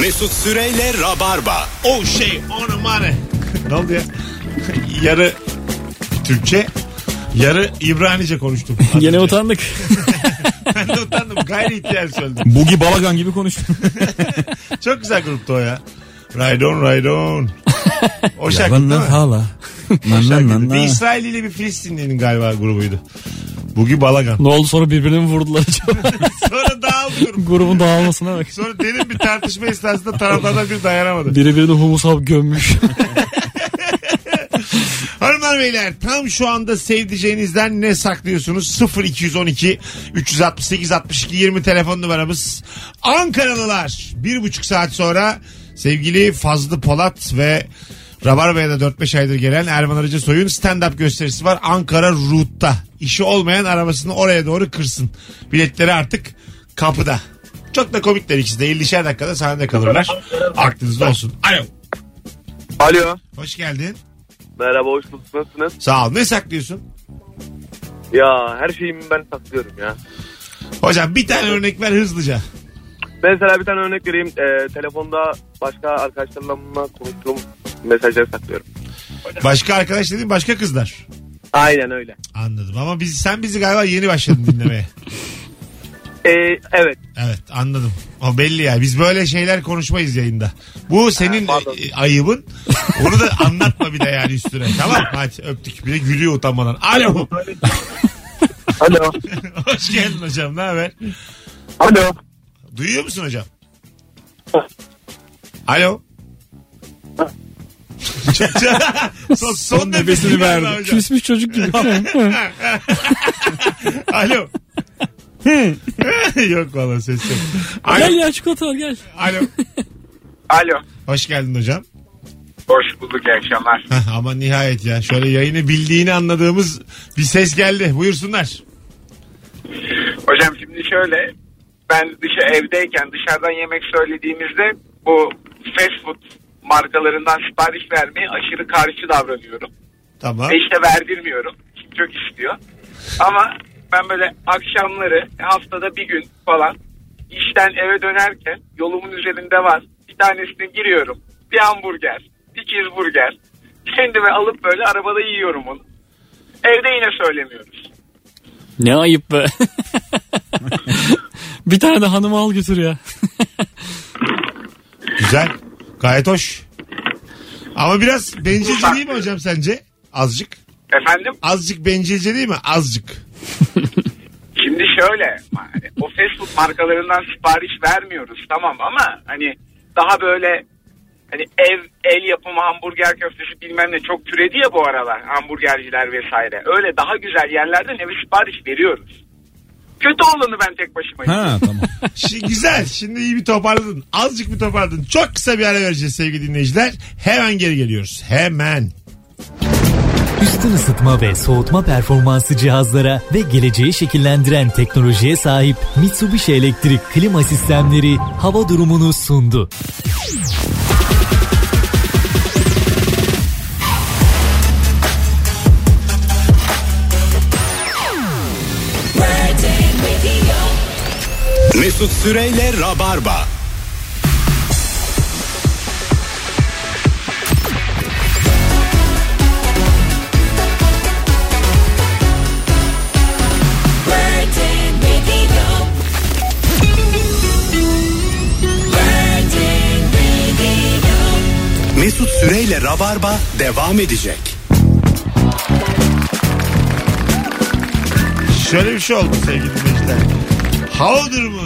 Mesut Süreyle Rabarba. Oh şey on money. ne oldu ya? Yarı Türkçe, yarı İbranice konuştum. Önce. utandık. ben de utandım. Gayri ihtiyar söyledim. Bugi Balagan gibi konuştun. Çok güzel gruptu o ya. Ride on, ride on. O şarkı değil mi? hala. O şarkıydı. Bir İsrailli bir Filistinli'nin galiba grubuydu. Bugi Balagan. ne oldu sonra birbirini mi vurdular acaba? Sonra dağıldı grup. Grubun dağılmasına bak. Sonra derin bir tartışma esnasında taraflardan bir dayanamadı. Biri birini humus alıp gömmüş. Hanımlar beyler tam şu anda sevdiceğinizden ne saklıyorsunuz? 0212 368 62 20 telefon numaramız. Ankaralılar bir buçuk saat sonra sevgili Fazlı Polat ve Rabarba'ya da 4-5 aydır gelen Erman Arıcı Soy'un stand-up gösterisi var. Ankara Root'ta. İşi olmayan arabasını oraya doğru kırsın. Biletleri artık kapıda. Çok da komikler ikisi de. 50'şer dakikada sahnede kalırlar. Aklınızda olsun. Alo. Alo. Hoş geldin. Merhaba hoş bulduk. Nasılsınız? Sağ ol. Ne saklıyorsun? Ya her şeyimi ben saklıyorum ya. Hocam bir tane örnek ver hızlıca. Mesela bir tane örnek vereyim. Ee, telefonda başka arkadaşlarımla konuştuğum mesajları saklıyorum. Başka arkadaş dediğin başka kızlar. Aynen öyle. Anladım ama biz, sen bizi galiba yeni başladın dinlemeye. Ee, evet. evet anladım. O belli ya. Biz böyle şeyler konuşmayız yayında. Bu senin Ha, e, ayıbın. Onu da anlatma bir de yani üstüne. Tamam hadi öptük. Bir de gülüyor utanmadan. Alo. Alo. Hoş geldin hocam. Ne haber? Alo. Duyuyor musun hocam? Alo. son, son nefesini verdi. Küsmüş çocuk gibi. Alo. yok valla ses yok. gel Alo. ya çikolata var gel. Alo. Alo. Hoş geldin hocam. Hoş bulduk iyi akşamlar. Ama nihayet ya. Şöyle yayını bildiğini anladığımız bir ses geldi. Buyursunlar. Hocam şimdi şöyle ben dışı evdeyken dışarıdan yemek söylediğimizde bu fast food markalarından sipariş vermeye aşırı karşı davranıyorum. Tamam. Ve işte verdirmiyorum. Çok istiyor. Ama ben böyle akşamları haftada bir gün falan işten eve dönerken yolumun üzerinde var. Bir tanesine giriyorum. Bir hamburger, bir cheeseburger. Kendime alıp böyle arabada yiyorum onu. Evde yine söylemiyoruz. Ne ayıp be. bir tane de hanımı al götür ya. Güzel. Gayet hoş. Ama biraz bencilce değil mi hocam sence? Azıcık. Efendim? Azıcık bencilce değil mi? Azıcık. Şimdi şöyle o fast food markalarından sipariş vermiyoruz tamam ama hani daha böyle hani ev el yapımı hamburger köftesi bilmem ne çok türedi ya bu aralar hamburgerciler vesaire. Öyle daha güzel yerlerden eve sipariş veriyoruz. Kötü olanı ben tek başıma. Ha tamam. Şi- güzel. Şimdi iyi bir toparladın. Azıcık bir toparladın. Çok kısa bir ara vereceğiz sevgili dinleyiciler. Hemen geri geliyoruz. Hemen. Üstün ısıtma ve soğutma performansı cihazlara ve geleceği şekillendiren teknolojiye sahip Mitsubishi Elektrik Klima Sistemleri hava durumunu sundu. Mesut Süreyle Rabarba. Mesut Süreyle Rabarba devam edecek. Şöyle bir şey oldu sevgili dinleyiciler. Hava durumu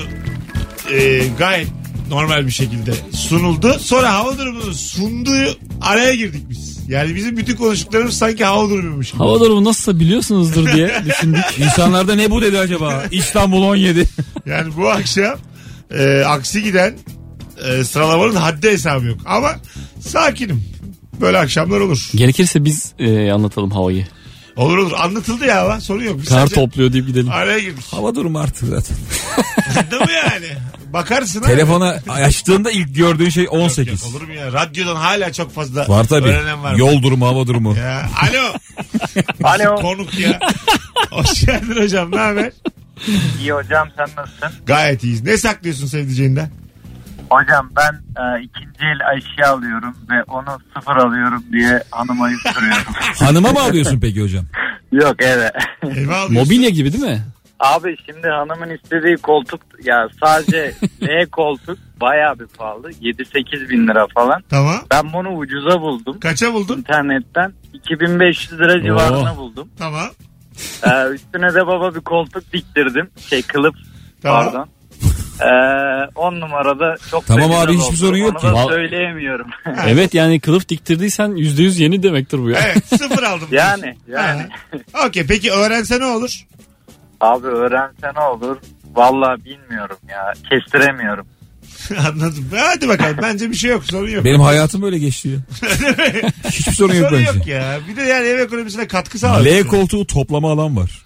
e, gayet normal bir şekilde sunuldu. Sonra hava durumunu sunduğu araya girdik biz. Yani bizim bütün konuştuklarımız sanki hava durumuymuş gibi. Hava durumu nasılsa biliyorsunuzdur diye düşündük. İnsanlarda ne bu dedi acaba? İstanbul 17. Yani bu akşam e, aksi giden e, sıralamanın haddi hesabı yok. Ama sakinim. Böyle akşamlar olur. Gerekirse biz e, anlatalım havayı. Olur olur. Anlatıldı ya ama sorun yok. Biz Kar sadece topluyor deyip gidelim. Araya girdik. Hava durumu artık zaten. Değil mi yani? Bakarsın ha. Telefona açtığında ilk gördüğün şey Yok, 18. yok, olur mu ya? Radyodan hala çok fazla Var tabii. öğrenen var. Yol durumu, hava durumu. Ya, alo. Alo. Konuk ya. Hoş geldin hocam. Ne haber? İyi hocam sen nasılsın? Gayet iyiyiz. Ne saklıyorsun sevdiceğinden? Hocam ben e, ikinci el eşya alıyorum ve onu sıfır alıyorum diye hanıma yutturuyorum. Hanıma mı alıyorsun peki hocam? Yok evet. Eve alıyorsun. Mobilya gibi değil mi? Abi şimdi hanımın istediği koltuk ya sadece L koltuk bayağı bir pahalı. 7-8 bin lira falan. Tamam. Ben bunu ucuza buldum. Kaça buldun? internetten 2500 lira civarına buldum. Tamam. Ee, üstüne de baba bir koltuk diktirdim. Şey kılıf Tamam. pardon. Ee, 10 numarada çok Tamam abi, hiçbir oldu. sorun yok Onu ki. da Val- söyleyemiyorum. Evet yani kılıf diktirdiysen %100 yeni demektir bu ya. Evet sıfır aldım. yani yani. Ha. Okey peki öğrense ne olur? Abi öğrense ne olur? Vallahi bilmiyorum ya. Kestiremiyorum. Anladım. Hadi bakalım bence bir şey yok sorun yok. Benim hayatım böyle geçti ya. Hiçbir sorun yok sorun bence. yok ya. Bir de yani ev ekonomisine katkı sağlar. L koltuğu toplama alan var.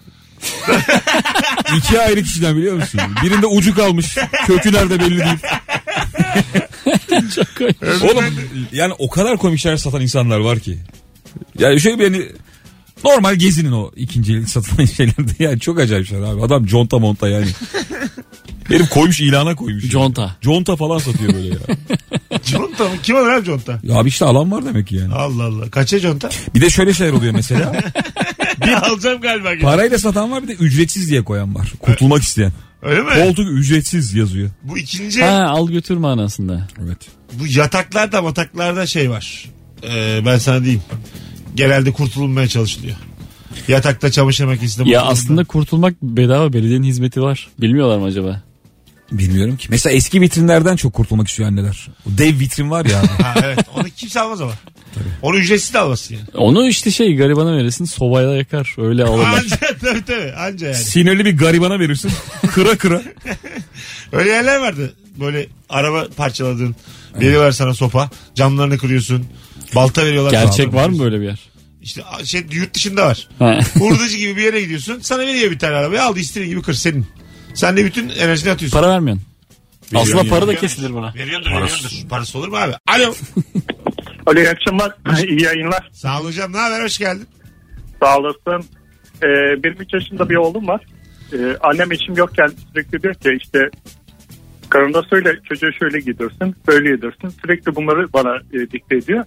İki ayrı kişiden biliyor musun? Birinde ucu kalmış. Kökü nerede belli değil. Oğlum yani o kadar komik şeyler satan insanlar var ki. Yani şöyle bir hani normal gezinin o ikinci el satılan şeylerde. Yani çok acayip şeyler abi. Adam conta monta yani. Herif koymuş ilana koymuş. Conta. Conta falan satıyor böyle ya. Conta mı? Kim alır abi conta? Ya abi işte alan var demek ki yani. Allah Allah. Kaça conta? Bir de şöyle şeyler oluyor mesela. Alacağım galiba. Parayla satan var bir de ücretsiz diye koyan var. Kurtulmak isteyen. Öyle mi? Koltuk ücretsiz yazıyor. Bu ikinci Ha al götür manasında. Evet. bu yataklarda mataklarda şey var. Ee, ben sana diyeyim. Genelde kurtulunmaya çalışılıyor. Yatakta çamaşır makinesinde. Ya aslında kurtulmak bedava belediyenin hizmeti var. Bilmiyorlar mı acaba? Bilmiyorum ki. Mesela eski vitrinlerden çok kurtulmak istiyor anneler. O dev vitrin var ya abi. Ha, evet. Onu kimse almaz ama. Onu ücretsiz de almasın yani. Onu işte şey garibana verirsin sobayla yakar öyle alırlar. Anca tabii tabii. Anca yani. Sinirli bir garibana verirsin. Kıra kıra. Öyle yerler vardı. Böyle araba parçaladın. Veriyorlar sana sopa. Camlarını kırıyorsun. Balta veriyorlar. Gerçek var mı böyle bir yer? İşte şey yurt dışında var. Ha. Hurdacı gibi bir yere gidiyorsun. Sana veriyor bir tane arabayı. Al istediğin gibi kır senin. Sen de bütün enerjini atıyorsun. Para vermiyorsun. Aslında para da ya. kesilir buna. Veriyordur veriyordur. Parası olur mu abi? Alo. Alo iyi akşamlar. iyi yayınlar. Sağ ol hocam. Ne haber? Hoş geldin. Sağ olasın. Ee, benim 3 yaşında bir oğlum var. Ee, annem eşim yokken sürekli diyor ki işte karında söyle çocuğu şöyle gidersin böyle gidersin. Sürekli bunları bana e, dikte ediyor.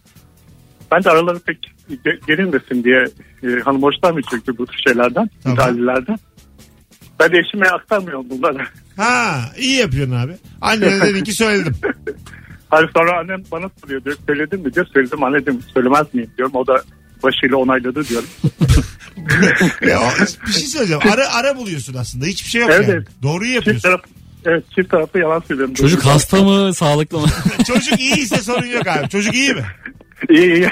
Ben de araları pek ge- gerilmesin diye e, hanım hoşlanmıyor çünkü bu tür şeylerden, Tamam. müdahalelerden. Ben eşime aktarmıyorum bunları. Ha iyi yapıyorsun abi. Annene dedin ki söyledim. Hani sonra annem bana soruyor diyor söyledin mi diyor. Söyledim anneciğim söylemez miyim diyorum. O da başıyla onayladı diyorum. Ya, bir şey söyleyeceğim. Ara, ara buluyorsun aslında. Hiçbir şey yok Evet, yani. Doğruyu Çift yapıyorsun. taraf, evet çift taraflı yalan söylüyorum. Çocuk hasta mı sağlıklı mı? Çocuk iyiyse sorun yok abi. Çocuk iyi mi? İyi iyi.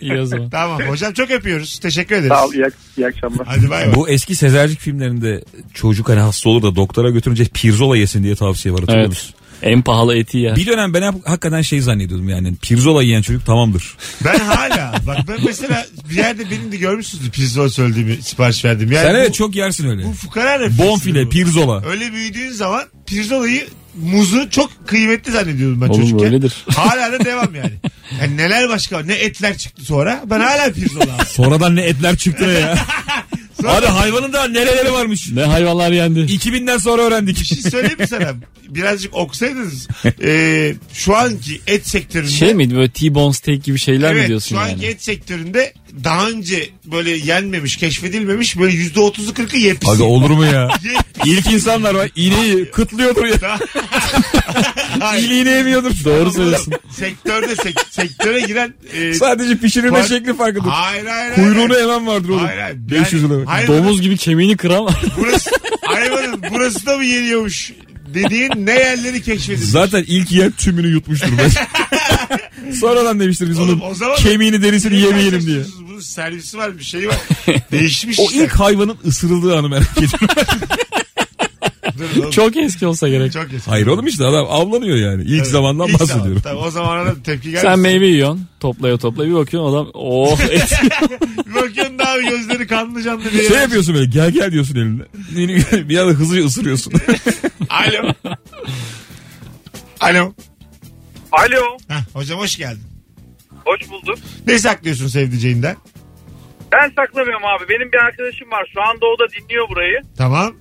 İyi o zaman. Tamam. Hocam çok öpüyoruz. Teşekkür ederiz. Sağ ol iyi, ak- iyi akşamlar. Hadi bay bay. Bu eski sezercik filmlerinde çocuk hani hasta olur da doktora götürünce pirzola yesin diye tavsiye var hatırlıyor musun? En pahalı eti yer. Bir dönem ben hep- hakikaten şey zannediyordum yani pirzola yiyen çocuk tamamdır. Ben hala bak ben mesela bir yerde benim de görmüşsünüzdür pirzol söylediğimi sipariş verdim. Yani Sen bu, evet çok yersin öyle. bu fukara refleksidir Bonfile, bu. pirzola. Öyle büyüdüğün zaman pirzolayı muzu çok kıymetli zannediyordum ben Oğlum çocukken. öyledir. Hala da devam yani. yani. Neler başka ne etler çıktı sonra ben hala pirzola. Sonradan ne etler çıktı ne ya. Abi hayvanın da nereleri varmış. Ne hayvanlar yendi. 2000'den sonra öğrendik. Bir şey söyleyeyim mi sana? Birazcık okusaydınız e, şu anki et sektöründe Şey miydi böyle T-bone steak gibi şeyler mi Evet diyorsun şu anki yani? et sektöründe daha önce böyle yenmemiş keşfedilmemiş böyle yüzde otuzu kırkı yepyeni. Aga olur mu ya? İlk insanlar var iğneyi kıtlıyordur ya. İliğini yemiyordur. Doğru söylüyorsun. Sektörde sek- sektöre giren e, Sadece pişirilme Var- şekli farkıdır. hayır hayır. Kuyruğunu hayır. hemen vardır oğlum. Hayır, hayır. 500 Yani lira. hayvanın- Domuz gibi kemiğini kıran var. Burası, hayvanın burası da mı yeniyormuş dediğin ne yerleri keşfedilmiş. Zaten ilk yer tümünü yutmuştur. Sonradan demiştir biz Oğlum, bunun o zaman- kemiğini derisini yemeyelim diye. Bunun servisi var bir şey var. Değişmiş O işte. ilk hayvanın ısırıldığı anı merak ediyorum. Oğlum. Çok eski olsa gerek. Çok eski. Hayır oğlum işte adam avlanıyor yani. İlk zamandan İlk bahsediyorum. Zaman. Tabii, o zamana da tepki geldi. Sen meyve yiyorsun. Toplaya toplaya bir bakıyorsun adam oh. Bir bakıyorsun da abi gözleri kanlı canlı bir Şey yapıyorsun böyle gel gel diyorsun eline. bir anda hızlıca ısırıyorsun. Alo. Alo. Alo. Heh, hocam hoş geldin. Hoş bulduk. Ne saklıyorsun sevdiceğinden? Ben saklamıyorum abi. Benim bir arkadaşım var. Şu anda o da dinliyor burayı. Tamam.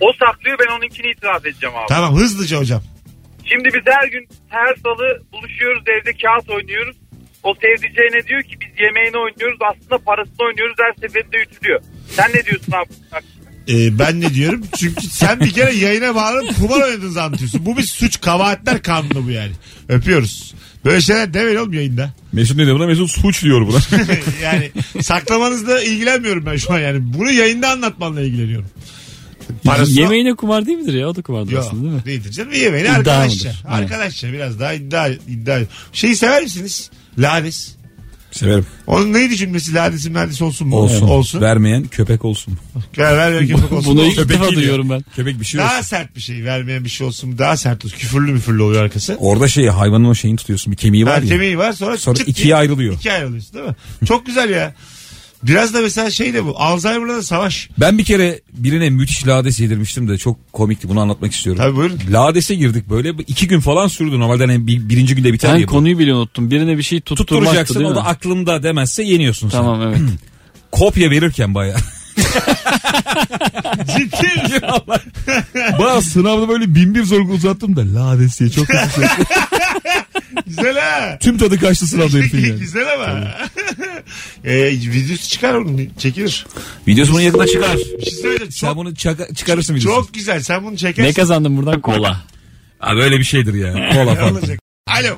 O saklıyor ben onunkini itiraf edeceğim abi. Tamam hızlıca hocam. Şimdi biz her gün her salı buluşuyoruz evde kağıt oynuyoruz. O sevdiceğine diyor ki biz yemeğini oynuyoruz aslında parasını oynuyoruz her seferinde ütülüyor. Sen ne diyorsun abi? Ee, ben ne diyorum? Çünkü sen bir kere yayına bağlanıp kumar oynadığını anlatıyorsun. Bu bir suç kabahatler kanunu bu yani. Öpüyoruz. Böyle şeyler demeyin oğlum yayında. Mesut ne diyor buna? Mesut suç diyor buna. yani saklamanızla ilgilenmiyorum ben şu an yani. Bunu yayında anlatmanla ilgileniyorum. Parası Yemeğine kumar değil midir ya? O da kumardır Yok aslında değil mi? değildir canım. Yemeğini İddia arkadaşça. mıdır? Aynen. Arkadaşça biraz daha iddia, iddia. Şeyi sever misiniz? Lades. Severim. Onun neydi cümlesi? Ladesin mühendisi olsun mu? Olsun. Olsun. Vermeyen köpek olsun. Ver, ver, ver, köpek olsun. Bunu ilk Köpek defa değil duyuyorum ben. Köpek bir şey Daha olsun. sert bir şey. Vermeyen bir şey olsun mu? Daha sert olsun. Küfürlü müfürlü oluyor arkası. Orada şey hayvanın o şeyini tutuyorsun. Bir kemiği var Ha, ya. kemiği var sonra, Sonra çıt ikiye diye- ayrılıyor. İkiye ayrılıyorsun değil mi? Çok güzel ya. Biraz da mesela şey de bu. Alzheimer'la da savaş. Ben bir kere birine müthiş lades yedirmiştim de çok komikti bunu anlatmak istiyorum. Tabii buyurun. Ladese girdik böyle iki gün falan sürdü normalde hani bir, birinci günde biter Ben ya bu. konuyu bile unuttum. Birine bir şey tutturmaktı Tutturacaksın değil o mi? da aklında demezse yeniyorsun sen. Tamam evet. Kopya verirken baya. Ciddi misin? Baya sınavda böyle bin bir soru uzattım da lades diye çok. Güzel ha. Tüm tadı kaçtı sınavda herifin yani. Güzel ama. e, videosu çıkar onun. Çekilir. Videosu bunu yakında çıkar. Bir şey söyleyeceğim. Sen Çok, bunu çaka- çıkarırsın videosunu. çok güzel. Sen bunu çekersin. ne kazandım buradan? Kola. Abi öyle bir şeydir ya. Kola Ne falan. olacak? Alo.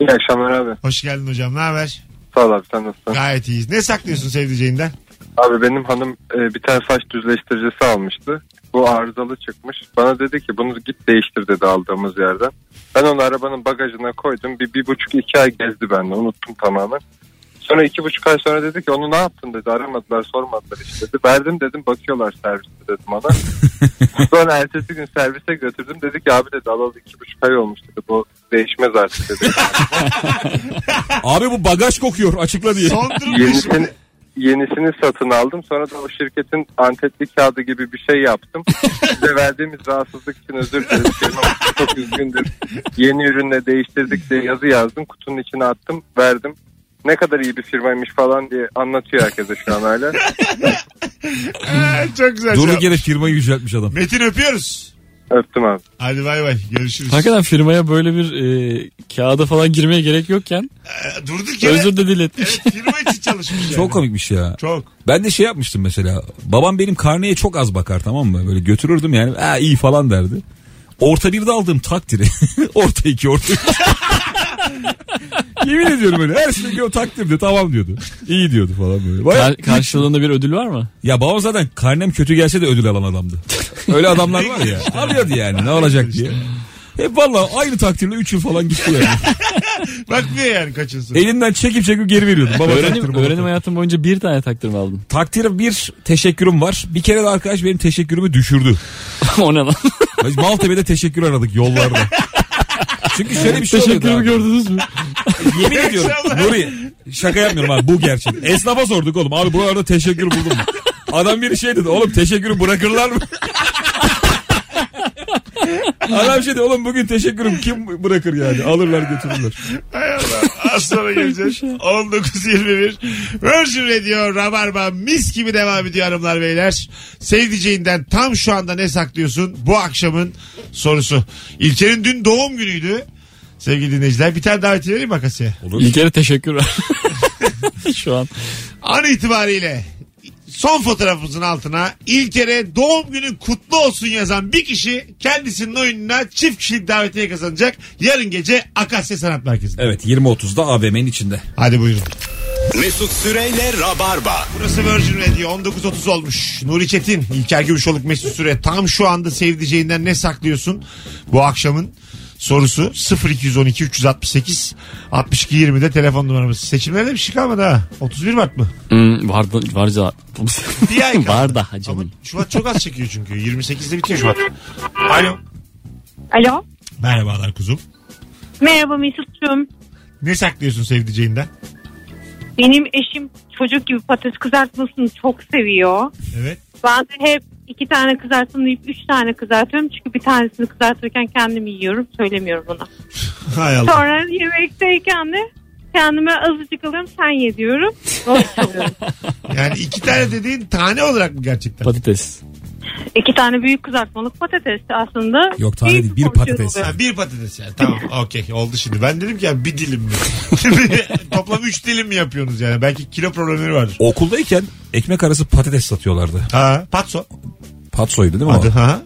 İyi akşamlar abi. Hoş geldin hocam. Ne haber? Sağ ol abi sen nasılsın? Gayet iyiyiz. Ne saklıyorsun sevdiceğinden? Abi benim hanım e, bir tane saç düzleştiricisi almıştı. Bu arızalı çıkmış. Bana dedi ki bunu git değiştir dedi aldığımız yerden. Ben onu arabanın bagajına koydum. Bir, bir buçuk iki ay gezdi benimle. Unuttum tamamen. Sonra iki buçuk ay sonra dedi ki onu ne yaptın dedi. Aramadılar sormadılar işte dedi. Verdim dedim bakıyorlar serviste dedim ona. sonra ertesi gün servise götürdüm. Dedi ki abi dedi alalı iki buçuk ay olmuş dedi. Bu değişmez artık dedi. Abi bu bagaj kokuyor açıkla diye. Son durum Yenisini, yenisini satın aldım. Sonra da o şirketin antetli kağıdı gibi bir şey yaptım. Size verdiğimiz rahatsızlık için özür dilerim. Firmam çok üzgündür. Yeni ürünle değiştirdik diye yazı yazdım. Kutunun içine attım. Verdim. Ne kadar iyi bir firmaymış falan diye anlatıyor herkese şu an hala. Aa, Çok güzel. Durduk yere firmayı yüceltmiş adam. Metin öpüyoruz. Öptüm abi. Hadi bay bay. Görüşürüz. Hakikaten firmaya böyle bir e, kağıda falan girmeye gerek yokken Ee, Durduk yere. özür de diletmiş. Evet, firma için çalışmış yani. Çok komikmiş ya. Çok. Ben de şey yapmıştım mesela. Babam benim karneye çok az bakar tamam mı? Böyle götürürdüm yani. Ha iyi falan derdi. Orta birde aldığım takdiri. orta iki orta üç. Yemin ediyorum öyle. Her şey o takdirde tamam diyordu. İyi diyordu falan böyle. Bayağı- Kar- karşılığında bir ödül var mı? ya babam zaten karnem kötü gelse de ödül alan adamdı. Öyle adamlar var ya. Arıyordu yani ne olacak diye. Hep valla aynı takdirle 3 yıl falan gitti yani. Bakmıyor yani kaçınsın. Elinden çekip çekip geri veriyordum. Baba Öğrenim, baba öğrenim hayatım boyunca bir tane takdir mi aldın? Takdir bir teşekkürüm var. Bir kere de arkadaş benim teşekkürümü düşürdü. o ne lan? Maltepe'de teşekkür aradık yollarda. Çünkü şöyle bir şey oluyordu Teşekkürümü abi. gördünüz mü? Yemin ediyorum Nuri şaka yapmıyorum abi bu gerçek. Esnafa sorduk oğlum abi bu arada teşekkür buldum mu? Adam biri şey dedi oğlum teşekkürü bırakırlar mı? Adam şey dedi oğlum bugün teşekkürüm kim bırakır yani alırlar götürürler. Hay Allah. Az sonra geleceğiz. 19.21 Virgin Radio Rabarba mis gibi devam ediyor hanımlar beyler. Sevdiceğinden tam şu anda ne saklıyorsun? Bu akşamın sorusu. İlker'in dün doğum günüydü. Sevgili dinleyiciler bir tane davet vereyim makasıya. İlk kere teşekkür. Şu an. An itibariyle son fotoğrafımızın altına İlker'e doğum günün kutlu olsun yazan bir kişi kendisinin oyununa çift kişilik davetiye kazanacak. Yarın gece Akasya Sanat Merkezi'nde. Evet 20.30'da AVM'nin içinde. Hadi buyurun. Mesut Süreyle Rabarba. Burası Virgin Radio 19.30 olmuş. Nuri Çetin, İlker Gümüşoluk Mesut Süre. Tam şu anda sevdiceğinden ne saklıyorsun? Bu akşamın sorusu 0212 368 62 20'de telefon numaramız. Seçimlerde bir şey kalmadı ha. 31 Mart mı? Hmm, vardı, varca. Bir ay kaldı. var daha Ama canım. Şubat çok az çekiyor çünkü. 28'de bitiyor Şubat. Alo. Alo. Merhabalar kuzum. Merhaba Mesut'cum. Ne saklıyorsun sevdiceğinden? Benim eşim çocuk gibi patates kızartmasını çok seviyor. Evet. Ben de hep iki tane deyip üç tane kızartıyorum. Çünkü bir tanesini kızartırken kendim yiyorum. Söylemiyorum ona. Hay Allah. Sonra yemekteyken de kendime azıcık alıyorum sen ye diyorum. Yani iki tane dediğin tane olarak mı gerçekten? Patates. İki tane büyük kızartmalık patates aslında. Yok, tane değil, bir patates. Ha, bir patates yani. Tamam okey oldu şimdi. Ben dedim ki ya bir dilim mi? Toplam üç dilim mi yapıyorsunuz yani? Belki kilo problemleri vardır. Okuldayken ekmek arası patates satıyorlardı. Ha, patso. Patsoydu değil mi Adı o? ha.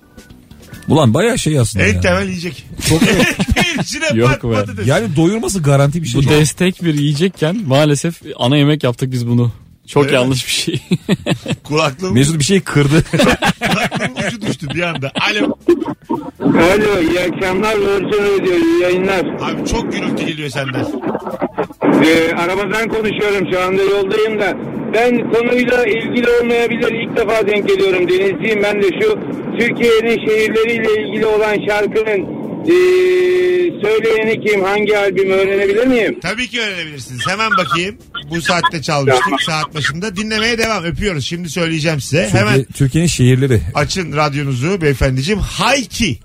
Ulan bayağı şey aslında En ya. temel yiyecek. Çok Ekmeğin içine Yok pat, be. patates. Yani doyurması garanti bir şey. Bu destek bir yiyecekken maalesef ana yemek yaptık biz bunu. Çok mi? yanlış bir şey. Kulaklığım, Mesut bir şey kırdı. kulaklığım ucu düştü bir anda. Alo. Alo iyi akşamlar Radyo iyi yayınlar. Abi çok gürültü geliyor senden. Ee, arabadan konuşuyorum şu anda yoldayım da. Ben konuyla ilgili olmayabilir ilk defa denk geliyorum denizciyim ben de şu Türkiye'nin şehirleriyle ilgili olan şarkının ee, söyleyeni kim hangi albüm öğrenebilir miyim? Tabii ki öğrenebilirsiniz. Hemen bakayım. Bu saatte çalmıştık. Saat başında. Dinlemeye devam. Öpüyoruz. Şimdi söyleyeceğim size. Hemen Türkiye- Türkiye'nin şehirleri. açın radyonuzu beyefendiciğim. Hayki.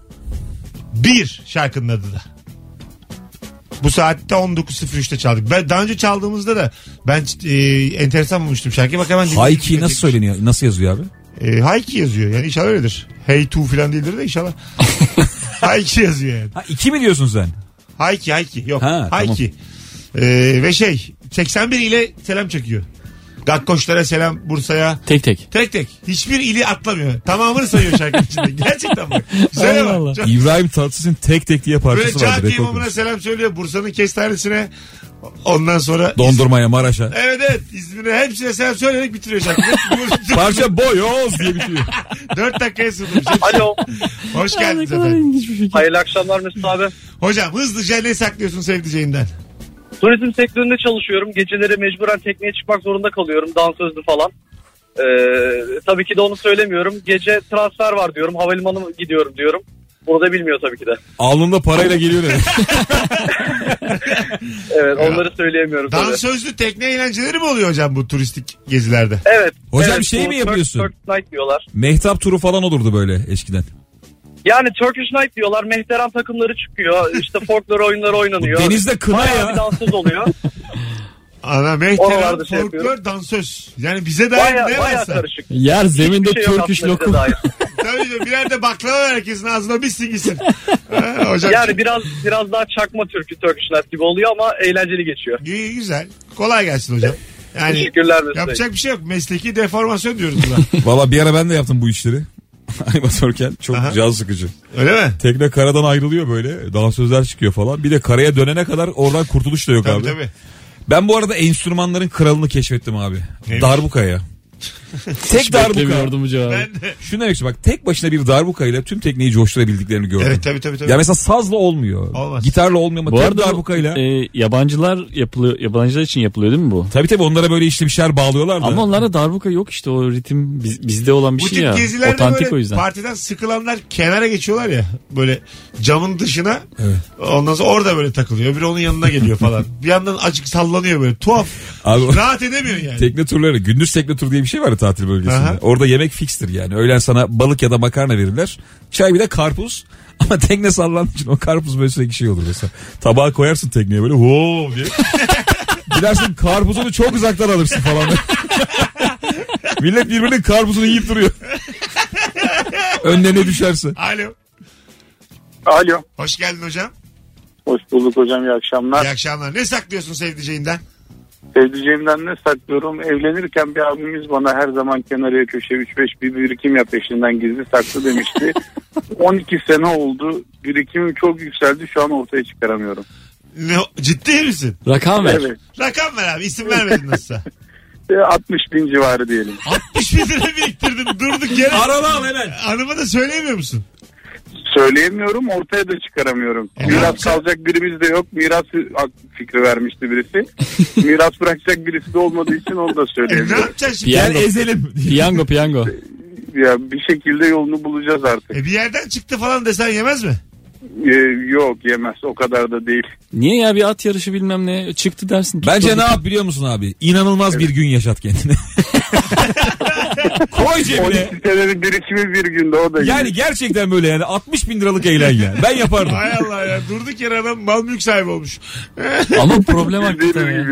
Bir şarkının adı da. Bu saatte 19.03'te çaldık. Ben daha önce çaldığımızda da ben e, enteresan bulmuştum şarkıyı. Bak hemen. Hayki nasıl söyleniyor? Nasıl yazıyor abi? E, Hayki yazıyor. Yani inşallah öyledir. Hey tu falan değildir de inşallah. Hayki yazıyor yani. Ha iki mi diyorsun sen? Hayki Hayki. Yok. Ha, Hayki. E, ve şey 81 ile selam çekiyor. Gakkoşlara selam Bursa'ya. tek tek. Tek tek. Hiçbir ili atlamıyor. Tamamını sayıyor şarkının içinde. Gerçekten bak. Güzel Allah. Çok- İbrahim Tatlıses'in tek tek diye Böyle parçası vardı. cami rekor imamına selam söylüyor. Bursa'nın kestanesine. Ondan sonra... Dondurmaya Maraş'a. Evet evet. İzmir'e hepsine selam söyleyerek bitiriyor şarkıyı. Parça boyoz diye bitiyor. Dört dakikaya sığdırmış. Alo. Hoş geldiniz efendim. Hayırlı akşamlar Mesut abi. Hocam hızlıca ne saklıyorsun sevdiceğinden? Turizm sektöründe çalışıyorum. Geceleri mecburen tekneye çıkmak zorunda kalıyorum. Dansözlü falan. Ee, tabii ki de onu söylemiyorum. Gece transfer var diyorum. Havalimanı gidiyorum diyorum. Bunu da bilmiyor tabii ki de. Alnında parayla geliyor ne? Evet onları söyleyemiyorum tabii. Dansözlü tekne eğlenceleri mi oluyor hocam bu turistik gezilerde? Evet. Hocam evet, şey bu mi Turk- yapıyorsun? Turk Night diyorlar. Mehtap turu falan olurdu böyle eskiden. Yani Turkish Night diyorlar. Mehteran takımları çıkıyor. İşte folklor oyunları oynanıyor. Denizde kına Bayağı ya. bir dansöz oluyor. Ana mehteran, Oralarda şey folklor, yapıyorum. dansöz. Yani bize dair Baya ne baya varsa. karışık. Yer zeminde Hiçbir şey yok Turkish aslında bize lokum. dair. Tabii canım, birer de baklava ver herkesin ağzına bitsin gitsin. Ha, hocam Yani biraz biraz daha çakma türkü Turkish Night gibi oluyor ama eğlenceli geçiyor. İyi, güzel. Kolay gelsin hocam. Yani Teşekkürler Mesut Bey. yapacak bir şey yok. Mesleki deformasyon diyoruz buna. Valla bir ara ben de yaptım bu işleri. Animatörken çok Aha. can sıkıcı. Öyle mi? Tekne karadan ayrılıyor böyle. Dansözler çıkıyor falan. Bir de karaya dönene kadar oradan kurtuluş da yok Tabii abi. tabii. Ben bu arada enstrümanların kralını keşfettim abi. Neymiş? Darbukaya. tek Hiç darbuka. beklemiyordum bu cevabı. Ben de. Şunu demek istiyorum, bak tek başına bir darbukayla tüm tekneyi coşturabildiklerini gördüm. Evet tabii tabii. tabii. Ya mesela sazla olmuyor. Olmaz. Gitarla olmuyor ama Bu tek arada bu, darbukayla. e, yabancılar yapılıyor, yabancılar için yapılıyor değil mi bu? Tabii tabii onlara böyle işte bir şeyler bağlıyorlar da. Ama onlarda darbuka yok işte o ritim biz- bizde olan bir Bu şey ya. Otantik o yüzden. partiden sıkılanlar kenara geçiyorlar ya. Böyle camın dışına. Evet. Ondan sonra orada böyle takılıyor. Biri onun yanına geliyor falan. bir yandan acık sallanıyor böyle. Tuhaf. Abi- Rahat edemiyor yani. Tekne turları gündüz tekne tur diye bir şey var ya tatil bölgesinde. Aha. Orada yemek fikstir yani. Öğlen sana balık ya da makarna verirler. Çay bir de karpuz. Ama tekne sallandığı için o karpuz böyle sürekli şey olur mesela. Tabağa koyarsın tekneye böyle wow diye. Gidersin karpuzunu çok uzaktan alırsın falan. Millet birbirinin karpuzunu yiyip duruyor. Önlerine düşerse. Alo. Alo. Hoş geldin hocam. Hoş bulduk hocam iyi akşamlar. İyi akşamlar. Ne saklıyorsun sevdiceğinden? Sevdiceğimden ne saklıyorum? Evlenirken bir abimiz bana her zaman kenarıya köşe 3-5 bir birikim yap eşinden gizli saklı demişti. 12 sene oldu. Birikimim çok yükseldi. Şu an ortaya çıkaramıyorum. Ne, ciddi misin? Rakam ver. Evet. Rakam ver abi. İsim vermedin nasılsa. E, 60 bin civarı diyelim. 60 bin lira biriktirdin. Durduk yere. Aralı al hemen. Hanıma da söyleyemiyor musun? Söyleyemiyorum ortaya da çıkaramıyorum. E, Miras kalacak birimiz de yok. Miras fikri vermişti birisi. Miras bırakacak birisi de olmadığı için onu da E, ne söyleyemiyorum. yapacaksın şimdi? Piyango. ezelim. Piyango piyango. Ya bir şekilde yolunu bulacağız artık. E, bir yerden çıktı falan desen yemez mi? Ee, yok yemez o kadar da değil. Niye ya bir at yarışı bilmem ne çıktı dersin. Bence ne yap biliyor musun abi? İnanılmaz bir gün yaşat kendine. Koy cebine. 12 senenin birikimi bir günde o da Yani gerçekten böyle yani 60 bin liralık eğlen ya. Ben yapardım. Hay Allah ya. Durduk yere adam mal mülk sahibi olmuş. Ama problem hakikaten ya.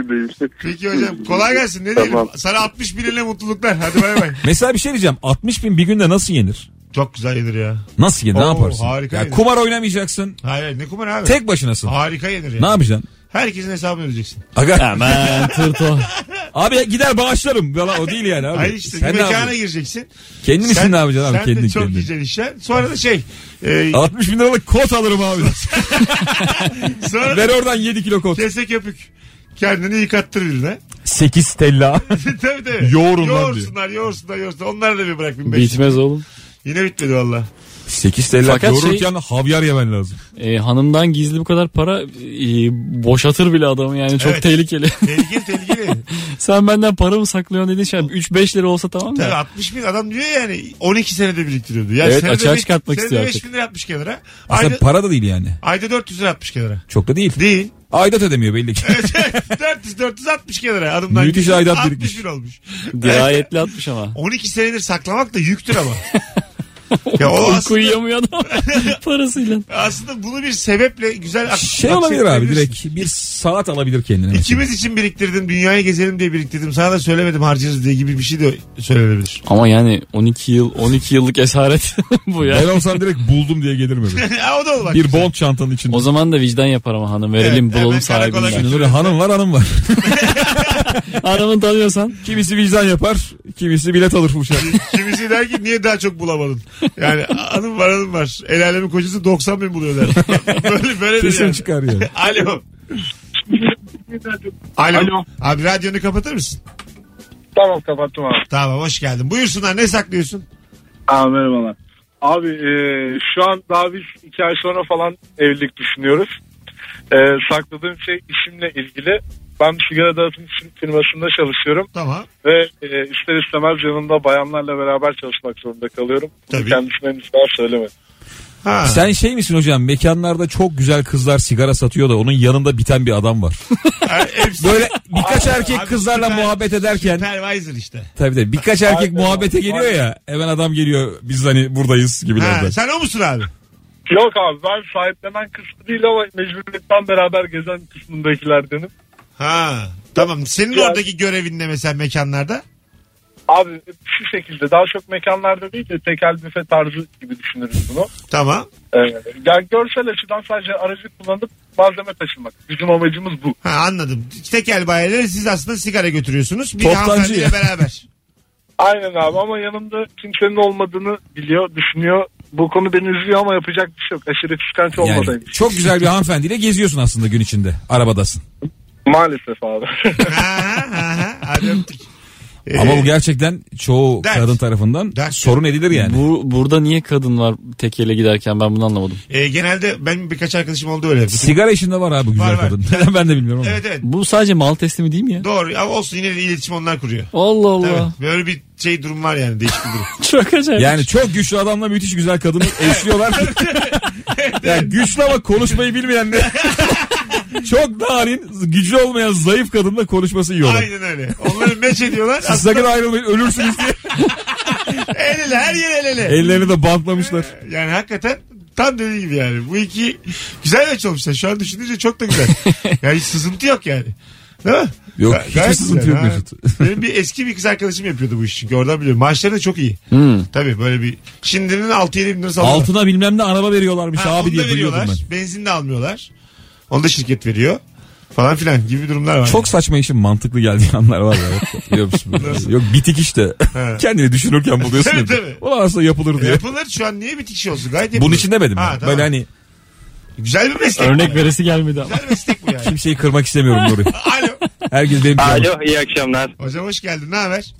Peki hocam kolay gelsin. Ne Tamam. diyelim? Sana 60 bin ile mutluluklar. Hadi bay bay. Mesela bir şey diyeceğim. 60 bin bir günde nasıl yenir? Çok güzel yenir ya. Nasıl yenir ne Oo, yaparsın? harika ya yenir. kumar oynamayacaksın. Hayır hayır, ne kumar abi. Tek başınasın. Harika yenir ya. Ne yapacaksın? Herkesin hesabını ödeyeceksin. Aga. Hemen tırto. Abi gider bağışlarım. Valla o değil yani abi. Hayır işte Sen bir mekana gireceksin. Kendin için ne yapacaksın abi? Sen Kendin de çok kendin. güzel işler. Sonra da şey. E, 60 bin liralık kot alırım abi. sonra Ver da oradan 7 kilo kot. kese köpük. Kendini yıkattır birine. 8 tella. tabii tabii. Yoğurun lan diyor. Yoğursunlar, yoğursunlar, yoğursunlar. Onları da bir bırak 1500. Bitmez oğlum. Yine bitmedi valla. 8 tella Fakat yoğururken havyar yemen lazım. E, hanımdan gizli bu kadar para e, boşatır bile adamı yani çok Evet. tehlikeli. Tehlikeli tehlikeli. Sen benden para mı saklıyorsun dediğin şey 3-5 lira olsa tamam Tabii da. 60 bin adam diyor yani 12 senede biriktiriyordu. Yani Evet, senede açığa beş- çıkartmak senede istiyor 5 artık. bin lira atmış kenara. Aslında Ayda, para da değil yani. ayda 400 lira atmış kenara. Çok da değil. Değil. Aidat ödemiyor belli ki. 400 460 kenara. Adımdan Müthiş aidat 60 birikmiş. bin olmuş. Dirayetli atmış ama. 12 senedir saklamak da yüktür ama. ya o aslında, uyuyamıyor adam parasıyla. aslında bunu bir sebeple güzel ak- Şey olabilir abi direkt bir saat alabilir kendine. mesela. İkimiz için biriktirdim. Dünyayı gezelim diye biriktirdim. Sana da söylemedim harcarız diye gibi bir şey de söylenebilir. Ama yani 12 yıl 12 yıllık esaret bu ya. Ben olsam direkt buldum diye gelirim eve. Ha, o da olur. bak. Bir bond çantanın içinde. O zaman da vicdan yapar ama hanım verelim Evet, hemen bulalım karakola sahibinden. götür. Şimdi hanım var hanım var. Hanımın tanıyorsan. Kimisi vicdan yapar, kimisi bilet alır uçak. Kimisi der ki niye daha çok bulamadın? Yani hanım var hanım var. El alemin kocası 90 bin buluyor der. böyle böyle Kesin yani. çıkar yani. Alo. Alo. Alo. Abi radyonu kapatır mısın? Tamam kapattım abi. Tamam hoş geldin. Buyursunlar ne saklıyorsun? Aa, merhabalar. Abi e, şu an daha biz iki ay sonra falan evlilik düşünüyoruz. E, sakladığım şey işimle ilgili. Ben sigara dağıtım firmasında çalışıyorum. Tamam. Ve e, ister istemez yanımda bayanlarla beraber çalışmak zorunda kalıyorum. Bunu Tabii. kendisine henüz daha söylemedim. Ha. Sen şey misin hocam mekanlarda çok güzel kızlar sigara satıyor da onun yanında biten bir adam var. Yani hepsi- Böyle birkaç Abi, erkek abi kızlarla süper- muhabbet ederken Supervisor işte. tabii de birkaç erkek Aynen, muhabbete geliyor ya hemen adam geliyor biz hani buradayız gibilerden. Ha, sen o musun abi? Yok abi ben sahiplenen kısmı değil ama mecburiyetten beraber gezen kısmındakilerdenim. Ha. Tamam. Senin Ya- oradaki görevin ne mesela mekanlarda? Abi şu şekilde daha çok mekanlarda değil de tekel büfe tarzı gibi düşünürüz bunu. Tamam. Ee, yani görsel açıdan sadece aracı kullanıp malzeme taşımak. Bizim amacımız bu. Ha anladım. Tekel bayileri siz aslında sigara götürüyorsunuz. Bir Toptancı hanımefendiyle ya. beraber. Aynen abi ama yanımda kimsenin olmadığını biliyor, düşünüyor. Bu konu beni üzüyor ama yapacak bir şey yok. Aşırı kıskanç Yani çok güzel bir hanımefendiyle geziyorsun aslında gün içinde arabadasın. Maalesef abi. ha, ha, ha. Hadi öptük. Ee, Ama bu gerçekten çoğu dert. kadın tarafından Dert. sorun edilir yani. Bu burada niye kadın var tekele giderken ben bunu anlamadım. e, genelde benim birkaç arkadaşım oldu öyle. Bütün- Sigara işinde var abi güzel Var, var. kadın. Neden ben de bilmiyorum ama. Evet evet. Bu sadece mal teslimi değil mi ya? Doğru ama olsun yine de iletişim onlar kuruyor. Allah Allah. Tabii. Böyle bir şey durum var yani değişik bir durum. Çok acayip. Yani çok güçlü adamla müthiş güzel kadını eşliyorlar. yani güçlü ama konuşmayı bilmeyen de çok narin, gücü olmayan zayıf kadınla konuşması iyi olur. Aynen öyle. Onları meç ediyorlar. Siz Aslında sakın ayrılmayın ölürsünüz diye. el ele her yer el ele. Ellerini de bantlamışlar. Yani hakikaten tam dediği gibi yani. Bu iki güzel meç olmuşlar. Şu an düşününce çok da güzel. yani hiç sızıntı yok yani. Değil mi? Yok, Ga- hiçbir sızıntı yok. Mesut. Benim bir eski bir kız arkadaşım yapıyordu bu işi çünkü oradan biliyorum. Maaşları da çok iyi. Hmm. Tabii böyle bir şimdinin 6-7 bin lira alıyorlar. Altına bilmem ne araba veriyorlarmış Ha, abi onu diye da duyuyordum veriyorlar. ben. Benzin de almıyorlar. Onu da şirket veriyor. Falan filan gibi durumlar var. Çok saçma işin mantıklı geldiği anlar var ya. Biliyor musun? Yok bitik işte. Kendini düşünürken buluyorsun. Tabii, tabii. Ulan aslında yapılır diye. Yapılır şu an niye bitik şey olsun? Gayet yapılır. Bunun için demedim. Ha, ben. tamam. Böyle hani Güzel bir meslek. Örnek bu. veresi gelmedi ama. Güzel meslek bu yani. kimseyi kırmak istemiyorum Nuri. Alo. Herkes benim Alo iyi akşamlar. Hocam hoş geldin. Ne haber?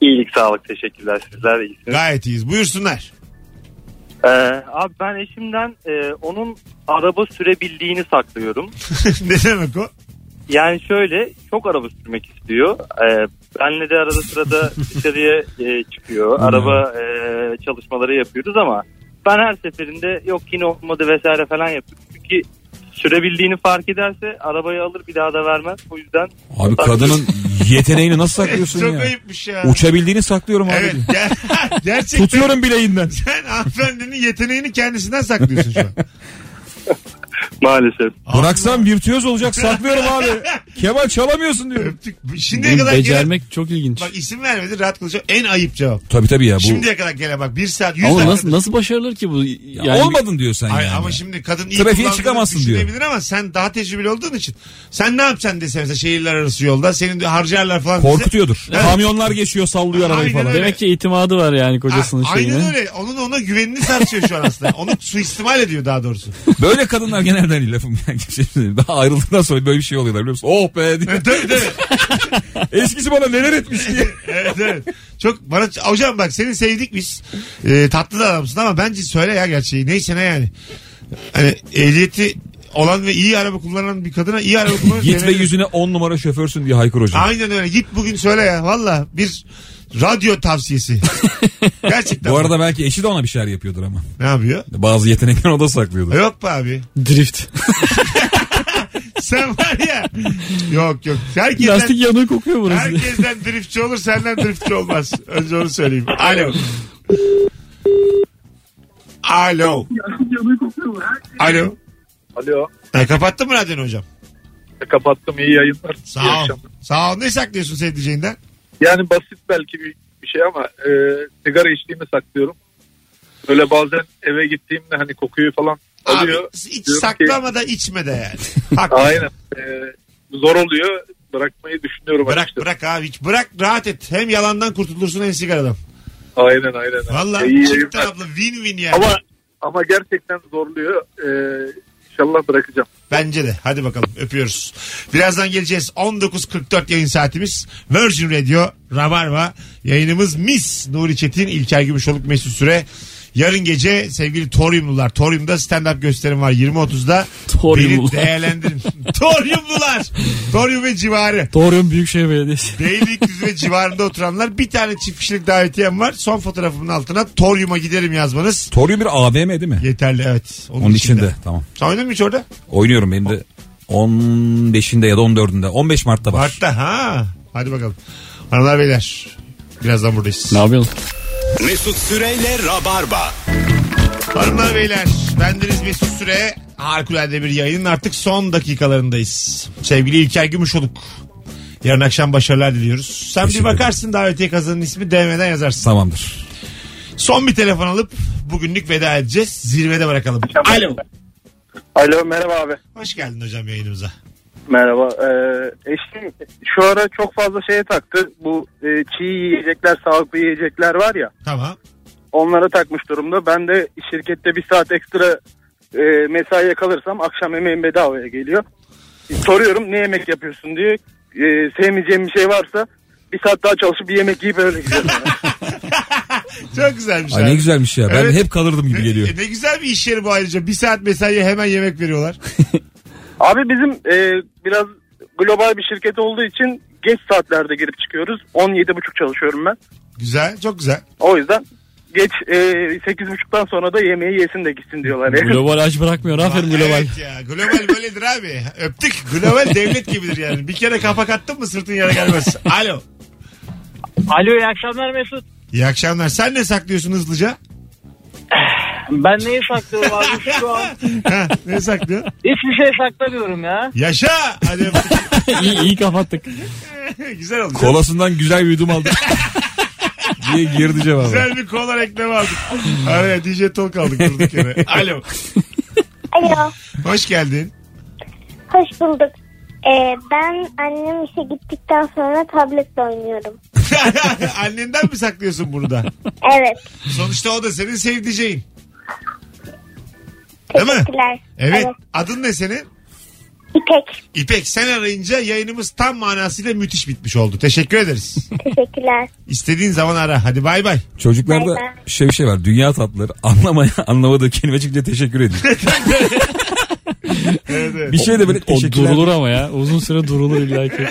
İyilik sağlık teşekkürler sizler de iyisiniz. Gayet iyiyiz. Buyursunlar. Ee, abi ben eşimden e, onun araba sürebildiğini saklıyorum. ne demek o? Yani şöyle çok araba sürmek istiyor. Ee, benle de arada sırada dışarıya e, çıkıyor. Araba e, çalışmaları yapıyoruz ama ben her seferinde yok yine olmadı vesaire falan yapıyorum. Çünkü sürebildiğini fark ederse arabayı alır bir daha da vermez. O yüzden Abi kadının yeteneğini nasıl saklıyorsun Çok ya? ayıpmış ya. Uçabildiğini saklıyorum abi. Evet. ger- gerçekten Tutuyorum bileğinden. sen hanımefendinin yeteneğini kendisinden saklıyorsun şu an. Maalesef. Bıraksam virtüöz olacak saklıyorum abi. Kemal çalamıyorsun diyorum. Öptük. Şimdiye Bunu kadar gelen... becermek çok ilginç. Bak isim vermedi rahat konuşacağım. En ayıp cevap. Tabii tabii ya bu. Şimdiye kadar gelen bak bir saat yüz Ama dakika- nasıl nasıl başarılır ki bu? Ya Yani olmadın diyor sen Hayır, yani. ama şimdi kadın iyi Trafiğe kullandığını çıkamazsın diyor. düşünebilir ama sen daha tecrübeli olduğun için. Sen ne yapacaksın dese mesela şehirler arası yolda. Senin de harcarlar falan. dese- Korkutuyordur. Evet. Kamyonlar geçiyor sallıyor arabayı Aynen falan. öyle. Demek ki itimadı var yani kocasının şeyine. Aynen öyle. Onun ona güvenini sarsıyor şu an aslında. Onu suistimal ediyor daha doğrusu. Böyle kadınlar genelde hani lafım daha ayrıldıktan sonra böyle bir şey oluyorlar biliyor musun? Oh be diye. tabii tabii. Eskisi bana neler etmiş diye. evet evet. Çok bana hocam bak seni sevdik biz. Ee, tatlı da adamsın ama bence söyle ya gerçeği. Neyse ne yani. Hani ehliyeti olan ve iyi araba kullanan bir kadına iyi araba kullanan Git ve yüzüne 10 numara şoförsün diye haykır hocam. Aynen öyle. Git bugün söyle ya. Valla bir radyo tavsiyesi. Gerçekten. Bu arada belki eşi de ona bir şeyler yapıyordur ama. Ne yapıyor? Bazı yetenekler o da saklıyordur. Yok be abi. Drift. Sen var ya. Yok yok. Herkesten, Lastik yanığı kokuyor burası. herkesten driftçi olur senden driftçi olmaz. Önce onu söyleyeyim. Alo. Alo. Alo. Alo. Ha, kapattın mı radyonu hocam? Kapattım iyi yayınlar. Sağ ol. Sağ ol. Ne saklıyorsun sevdiceğinden? Yani basit belki bir, bir şey ama e, sigara içtiğimi saklıyorum. Böyle bazen eve gittiğimde hani kokuyu falan alıyor. Abi hiç Diyorum saklama da içme de yani. Aynen. E, zor oluyor. Bırakmayı düşünüyorum Bırak açıkçası. bırak abi. Hiç bırak rahat et. Hem yalandan kurtulursun hem sigaradan. Aynen aynen. Valla çift taraflı win win yani. Ama ama gerçekten zorluyor. E, inşallah bırakacağım. Bence de. Hadi bakalım öpüyoruz. Birazdan geleceğiz. 19.44 yayın saatimiz. Virgin Radio, Rabarba. Yayınımız Miss. Nuri Çetin, İlker Gümüşoluk, Mesut Süre. Yarın gece sevgili Toriumlular. Torium'da stand-up gösterim var 20.30'da. Toriumlular. Beni değerlendirin. Toriumlular. Torium ve civarı. Doğru'nun Büyükşehir Belediyesi. Beylikdüzü ve civarında oturanlar bir tane çift kişilik davetiyem var. Son fotoğrafımın altına Torium'a giderim yazmanız. Torium bir AVM değil mi? Yeterli evet. Onun içinde. Tamam. Sen oynadın mı hiç orada? Oynuyorum benim de 15'inde ya da 14'ünde. 15 Mart'ta var. Mart'ta ha. Hadi bakalım. Hanımlar beyler. Birazdan buradayız. Ne yapıyorsun? Mesut Süreyle Rabarba. Hanımlar beyler. Bendeniz Mesut Süre. Harikulade bir yayının artık son dakikalarındayız. Sevgili İlker Gümüşoluk. Yarın akşam başarılar diliyoruz. Sen bir Teşekkür bakarsın davetiye kazanın ismi DM'den yazarsın. Tamamdır. Son bir telefon alıp bugünlük veda edeceğiz. Zirvede bırakalım. Alo. Alo merhaba abi. Hoş geldin hocam yayınımıza. Merhaba. Ee, eşim şu ara çok fazla şeye taktı. Bu e, çiğ yiyecekler, sağlıklı yiyecekler var ya. Tamam. Onlara takmış durumda. Ben de şirkette bir saat ekstra e, mesaiye kalırsam akşam yemeğim bedavaya geliyor. Soruyorum ne yemek yapıyorsun diye. E, sevmeyeceğim bir şey varsa bir saat daha çalışıp bir yemek yiyip öyle gidiyorum. Çok güzelmiş. Ay abi. ne güzelmiş ya. Ben Evet. hep kalırdım gibi geliyor. E, ne güzel bir iş yeri bu ayrıca. Bir saat mesaiye hemen yemek veriyorlar. Abi bizim e, biraz global bir şirket olduğu için geç saatlerde girip çıkıyoruz. 17.30 çalışıyorum ben. Güzel, çok güzel. O yüzden geç e, 8.30'dan sonra da yemeği yesin de gitsin diyorlar. Yani. Global aç bırakmıyor. Aferin global. Evet ya. Global böyledir abi. Öptük. Global devlet gibidir yani. Bir kere kapak attın mı sırtın yere gelmez. Alo. Alo iyi akşamlar Mesut. İyi akşamlar. Sen ne saklıyorsun hızlıca? Ben neyi saklıyorum abi şu an? Ha, ne saklıyorsun? Hiçbir şey saklamıyorum ya. Yaşa. Hadi iyi, iyi kapattık. güzel oldu. Kolasından güzel bir yudum aldım. diye girdi cevabı. Güzel bir kola reklamı aldık. Araya DJ Talk aldık durduk yere. Alo. Alo. Hoş geldin. Hoş bulduk. Ee, ben annem işe gittikten sonra tabletle oynuyorum. Annenden mi saklıyorsun bunu da? Evet. Sonuçta o da senin sevdiceğin. Değil mi? Teşekkürler. Evet. Adın ne senin? İpek. İpek sen arayınca yayınımız tam manasıyla müthiş bitmiş oldu. Teşekkür ederiz. Teşekkürler. İstediğin zaman ara. Hadi bay bay. Çocuklarda Bay bay. şey bir şey var. Dünya tatlıları anlamaya anlamadığı kelime çıkınca teşekkür ediyor. Evet, evet. bir şey de böyle O teşekkürler. durulur ama ya. Uzun süre durulur illa ki.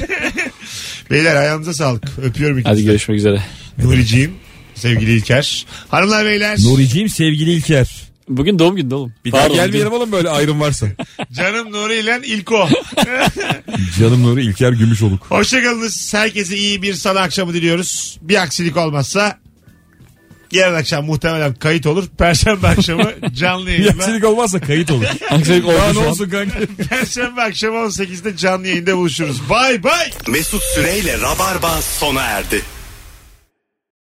Beyler ayağınıza sağlık. Öpüyorum ikinizi. Hadi görüşmek üzere. Nuriciğim, sevgili İlker. Hanımlar beyler. Nuriciğim sevgili İlker. Bugün doğum günü oğlum. Bir daha Pardon, gelmeyelim oğlum böyle ayrım varsa. Canım Nuri ile İlko. Canım Nuri İlker Gümüşoluk. Hoşçakalınız. Herkese iyi bir salı akşamı diliyoruz. Bir aksilik olmazsa Yarın akşam muhtemelen kayıt olur. Perşembe akşamı canlı Bir yayında. aksilik olmazsa kayıt olur. Aksilik oldu ne an. olsun kanka? Perşembe akşamı 18'de canlı yayında buluşuruz. Bay bay. Mesut Süreyle Rabarba sona erdi.